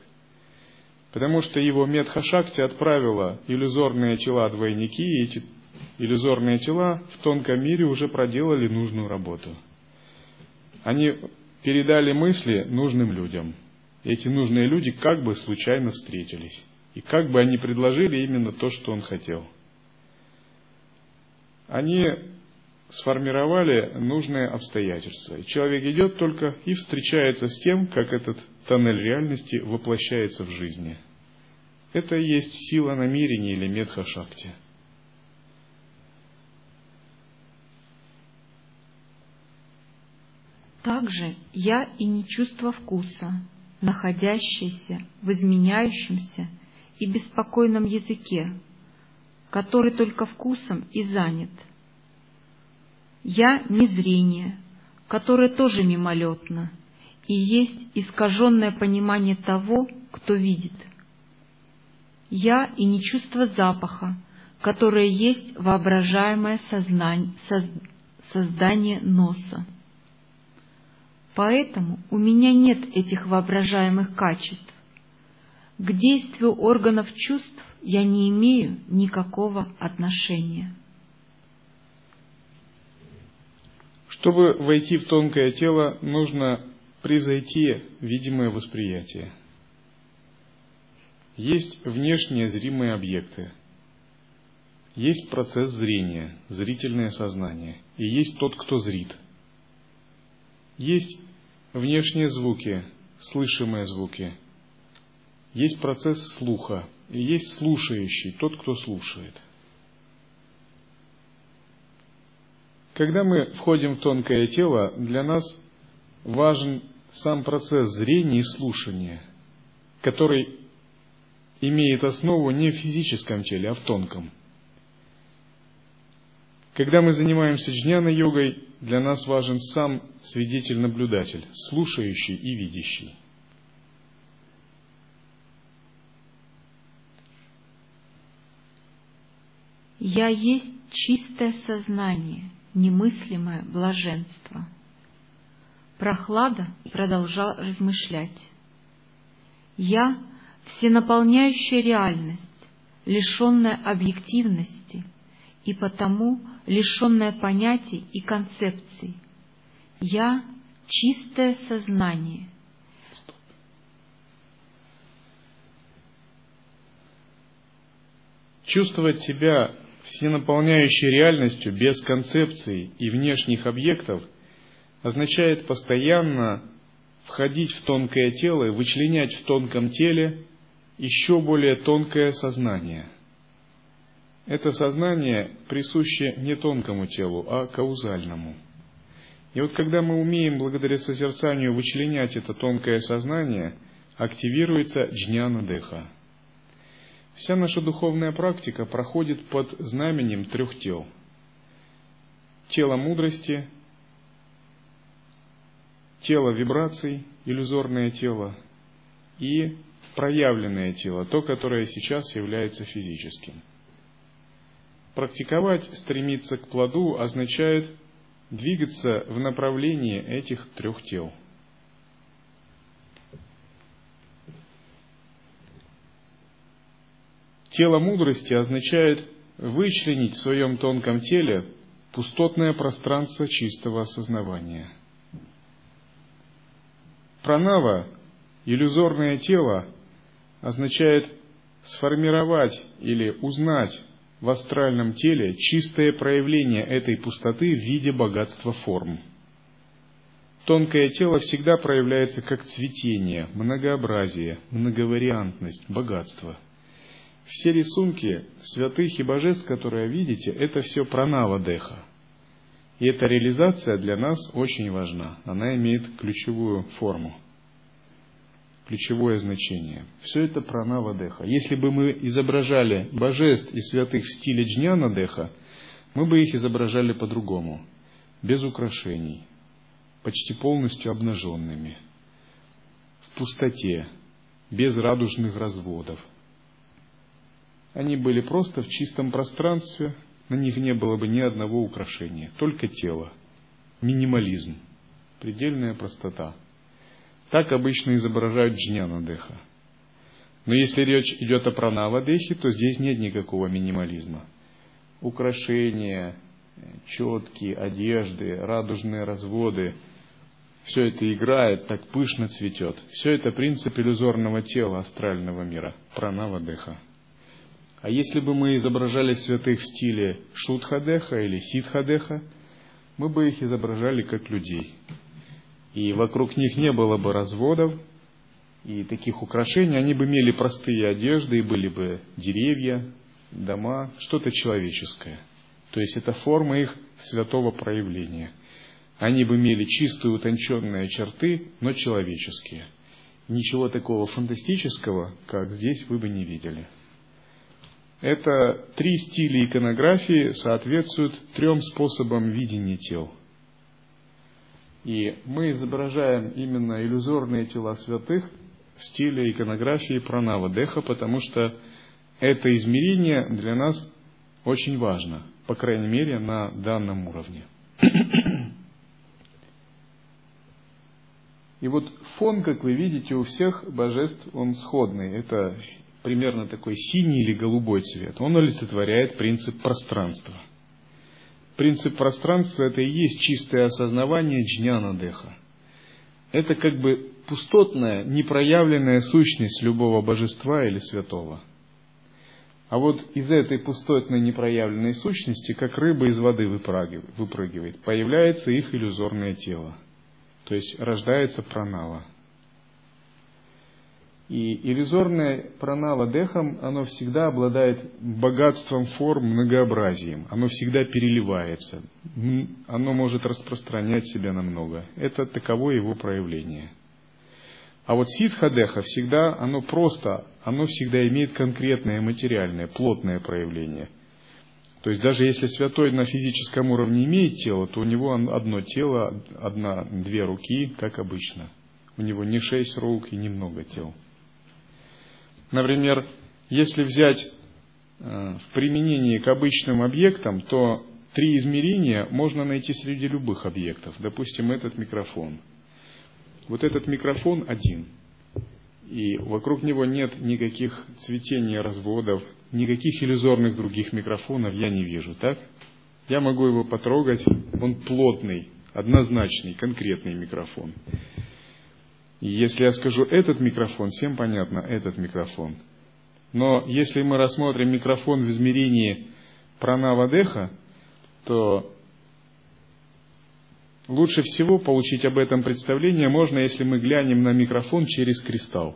Потому что его Медхашакти отправила иллюзорные тела двойники, и эти иллюзорные тела в тонком мире уже проделали нужную работу – они передали мысли нужным людям. Эти нужные люди как бы случайно встретились. И как бы они предложили именно то, что он хотел. Они сформировали нужные обстоятельства. И человек идет только и встречается с тем, как этот тоннель реальности воплощается в жизни. Это и есть сила намерения или медха-шакти – Также я и не чувство вкуса, находящееся в изменяющемся и беспокойном языке, который только вкусом и занят. Я не зрение, которое тоже мимолетно, и есть искаженное понимание того, кто видит. Я и не чувство запаха, которое есть воображаемое сознание, создание носа. Поэтому у меня нет этих воображаемых качеств. К действию органов чувств я не имею никакого отношения. Чтобы войти в тонкое тело, нужно превзойти видимое восприятие. Есть внешние зримые объекты, есть процесс зрения, зрительное сознание, и есть тот, кто зрит – есть внешние звуки, слышимые звуки. Есть процесс слуха, и есть слушающий, тот, кто слушает. Когда мы входим в тонкое тело, для нас важен сам процесс зрения и слушания, который имеет основу не в физическом теле, а в тонком. Когда мы занимаемся джняна-йогой, для нас важен сам свидетель-наблюдатель, слушающий и видящий. Я есть чистое сознание, немыслимое блаженство. Прохлада продолжал размышлять. Я — всенаполняющая реальность, лишенная объективности — и потому лишенное понятий и концепций. Я — чистое сознание. Чувствовать себя всенаполняющей реальностью без концепций и внешних объектов означает постоянно входить в тонкое тело и вычленять в тонком теле еще более тонкое сознание – это сознание присуще не тонкому телу, а каузальному. И вот когда мы умеем благодаря созерцанию вычленять это тонкое сознание, активируется джняна деха. Вся наша духовная практика проходит под знаменем трех тел. Тело мудрости, тело вибраций, иллюзорное тело, и проявленное тело, то, которое сейчас является физическим. Практиковать, стремиться к плоду означает двигаться в направлении этих трех тел. Тело мудрости означает вычленить в своем тонком теле пустотное пространство чистого осознавания. Пранава, иллюзорное тело, означает сформировать или узнать в астральном теле чистое проявление этой пустоты в виде богатства форм. Тонкое тело всегда проявляется как цветение, многообразие, многовариантность, богатство. Все рисунки святых и божеств, которые видите, это все пранава деха. И эта реализация для нас очень важна. Она имеет ключевую форму ключевое значение. Все это пранава деха. Если бы мы изображали божеств и святых в стиле джняна деха, мы бы их изображали по-другому, без украшений, почти полностью обнаженными, в пустоте, без радужных разводов. Они были просто в чистом пространстве, на них не было бы ни одного украшения, только тело, минимализм, предельная простота – так обычно изображают джняна деха. Но если речь идет о пранава дехе, то здесь нет никакого минимализма. Украшения, четки, одежды, радужные разводы, все это играет, так пышно цветет. Все это принцип иллюзорного тела астрального мира, пранава деха. А если бы мы изображали святых в стиле шутхадеха или ситхадеха, мы бы их изображали как людей – и вокруг них не было бы разводов и таких украшений, они бы имели простые одежды, и были бы деревья, дома, что-то человеческое. То есть это форма их святого проявления. Они бы имели чистые утонченные черты, но человеческие. Ничего такого фантастического, как здесь, вы бы не видели. Это три стиля иконографии соответствуют трем способам видения тел – и мы изображаем именно иллюзорные тела святых в стиле иконографии Пранава Деха, потому что это измерение для нас очень важно, по крайней мере, на данном уровне. И вот фон, как вы видите, у всех божеств, он сходный. Это примерно такой синий или голубой цвет. Он олицетворяет принцип пространства – Принцип пространства – это и есть чистое осознавание джняна деха. Это как бы пустотная, непроявленная сущность любого божества или святого. А вот из этой пустотной непроявленной сущности, как рыба из воды выпрыгивает, появляется их иллюзорное тело. То есть рождается пранава – и иллюзорное пранава дехам, оно всегда обладает богатством форм, многообразием. Оно всегда переливается. Оно может распространять себя на много. Это таково его проявление. А вот ситхадеха всегда, оно просто, оно всегда имеет конкретное материальное, плотное проявление. То есть даже если святой на физическом уровне имеет тело, то у него одно тело, одна, две руки, как обычно. У него не шесть рук и немного тел. Например, если взять э, в применении к обычным объектам, то три измерения можно найти среди любых объектов. Допустим, этот микрофон. Вот этот микрофон один. И вокруг него нет никаких цветений, разводов, никаких иллюзорных других микрофонов я не вижу, так? Я могу его потрогать, он плотный, однозначный, конкретный микрофон. И если я скажу этот микрофон, всем понятно, этот микрофон. Но если мы рассмотрим микрофон в измерении пранава-деха, то лучше всего получить об этом представление можно, если мы глянем на микрофон через кристалл.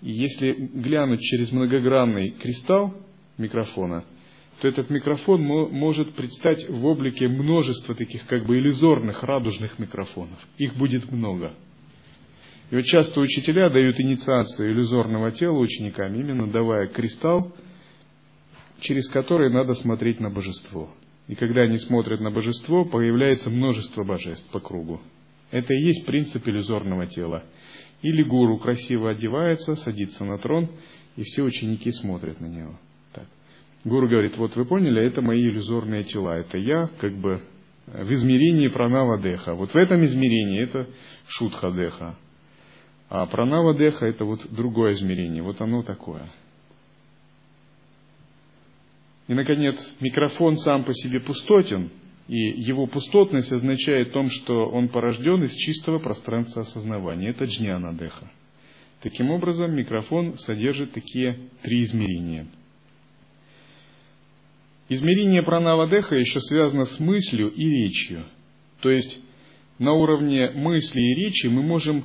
И если глянуть через многогранный кристалл микрофона, то этот микрофон может предстать в облике множества таких как бы иллюзорных, радужных микрофонов. Их будет много. И вот часто учителя дают инициацию иллюзорного тела ученикам, именно давая кристалл, через который надо смотреть на божество. И когда они смотрят на божество, появляется множество божеств по кругу. Это и есть принцип иллюзорного тела. Или гуру красиво одевается, садится на трон, и все ученики смотрят на него. Так. Гуру говорит, вот вы поняли, это мои иллюзорные тела, это я как бы в измерении пранава деха. Вот в этом измерении это шутха деха. А пранава деха это вот другое измерение, вот оно такое. И, наконец, микрофон сам по себе пустотен, и его пустотность означает том, что он порожден из чистого пространства осознавания. Это джняна деха. Таким образом, микрофон содержит такие три измерения. Измерение пранава деха еще связано с мыслью и речью. То есть, на уровне мысли и речи мы можем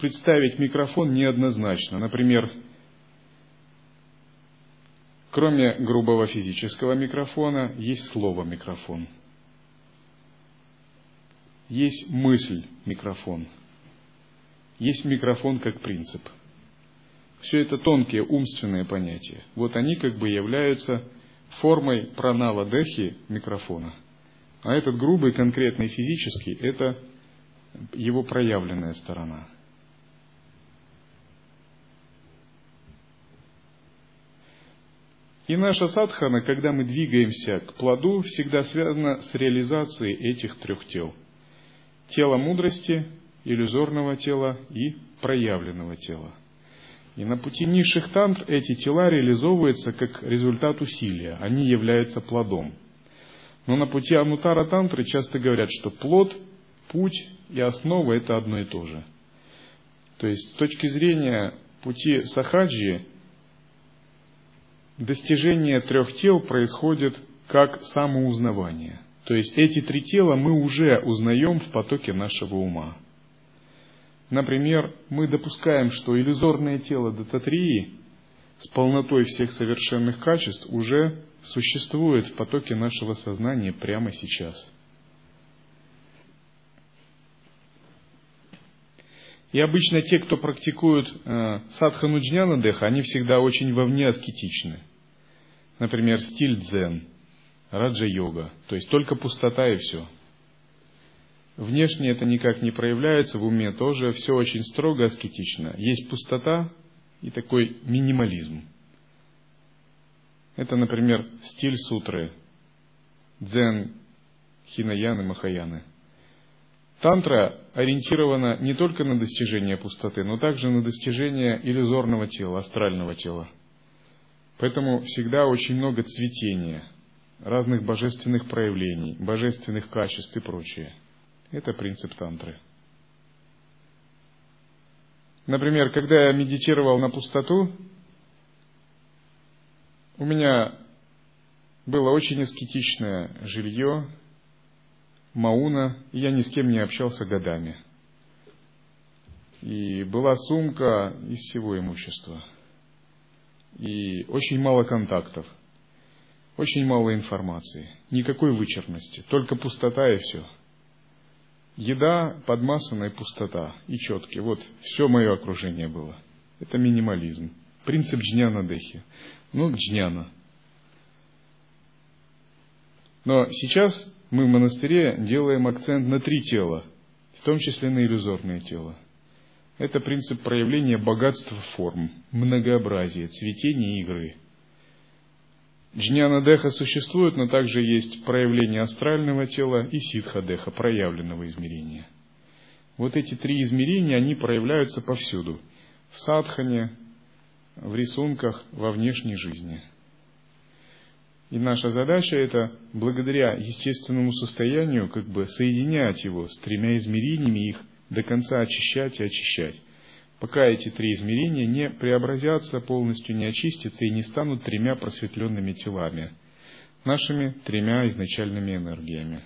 представить микрофон неоднозначно. Например, кроме грубого физического микрофона, есть слово микрофон. Есть мысль микрофон. Есть микрофон как принцип. Все это тонкие умственные понятия. Вот они как бы являются формой пранава дехи микрофона. А этот грубый, конкретный физический – это его проявленная сторона – И наша садхана, когда мы двигаемся к плоду, всегда связана с реализацией этих трех тел. Тело мудрости, иллюзорного тела и проявленного тела. И на пути низших тантр эти тела реализовываются как результат усилия, они являются плодом. Но на пути анутара тантры часто говорят, что плод, путь и основа – это одно и то же. То есть с точки зрения пути сахаджи достижение трех тел происходит как самоузнавание. То есть эти три тела мы уже узнаем в потоке нашего ума. Например, мы допускаем, что иллюзорное тело дататрии с полнотой всех совершенных качеств уже существует в потоке нашего сознания прямо сейчас. И обычно те, кто практикуют э, садхану джняна они всегда очень вовне аскетичны. Например, стиль дзен, раджа-йога, то есть только пустота и все. Внешне это никак не проявляется, в уме тоже все очень строго аскетично. Есть пустота и такой минимализм. Это, например, стиль сутры, дзен, хинаяны, махаяны – Тантра ориентирована не только на достижение пустоты, но также на достижение иллюзорного тела, астрального тела. Поэтому всегда очень много цветения, разных божественных проявлений, божественных качеств и прочее. Это принцип тантры. Например, когда я медитировал на пустоту, у меня было очень аскетичное жилье, Мауна, и я ни с кем не общался годами. И была сумка из всего имущества. И очень мало контактов, очень мало информации, никакой вычерности, только пустота и все. Еда, подмасанная пустота и четкие. Вот все мое окружение было. Это минимализм. Принцип джняна дехи. Ну, джняна. Но сейчас мы в монастыре делаем акцент на три тела, в том числе на иллюзорное тело. Это принцип проявления богатства форм, многообразия, цветения игры. Джняна Деха существует, но также есть проявление астрального тела и ситха Деха, проявленного измерения. Вот эти три измерения, они проявляются повсюду. В садхане, в рисунках, во внешней жизни – и наша задача это, благодаря естественному состоянию, как бы соединять его с тремя измерениями, их до конца очищать и очищать, пока эти три измерения не преобразятся, полностью не очистятся и не станут тремя просветленными телами, нашими тремя изначальными энергиями.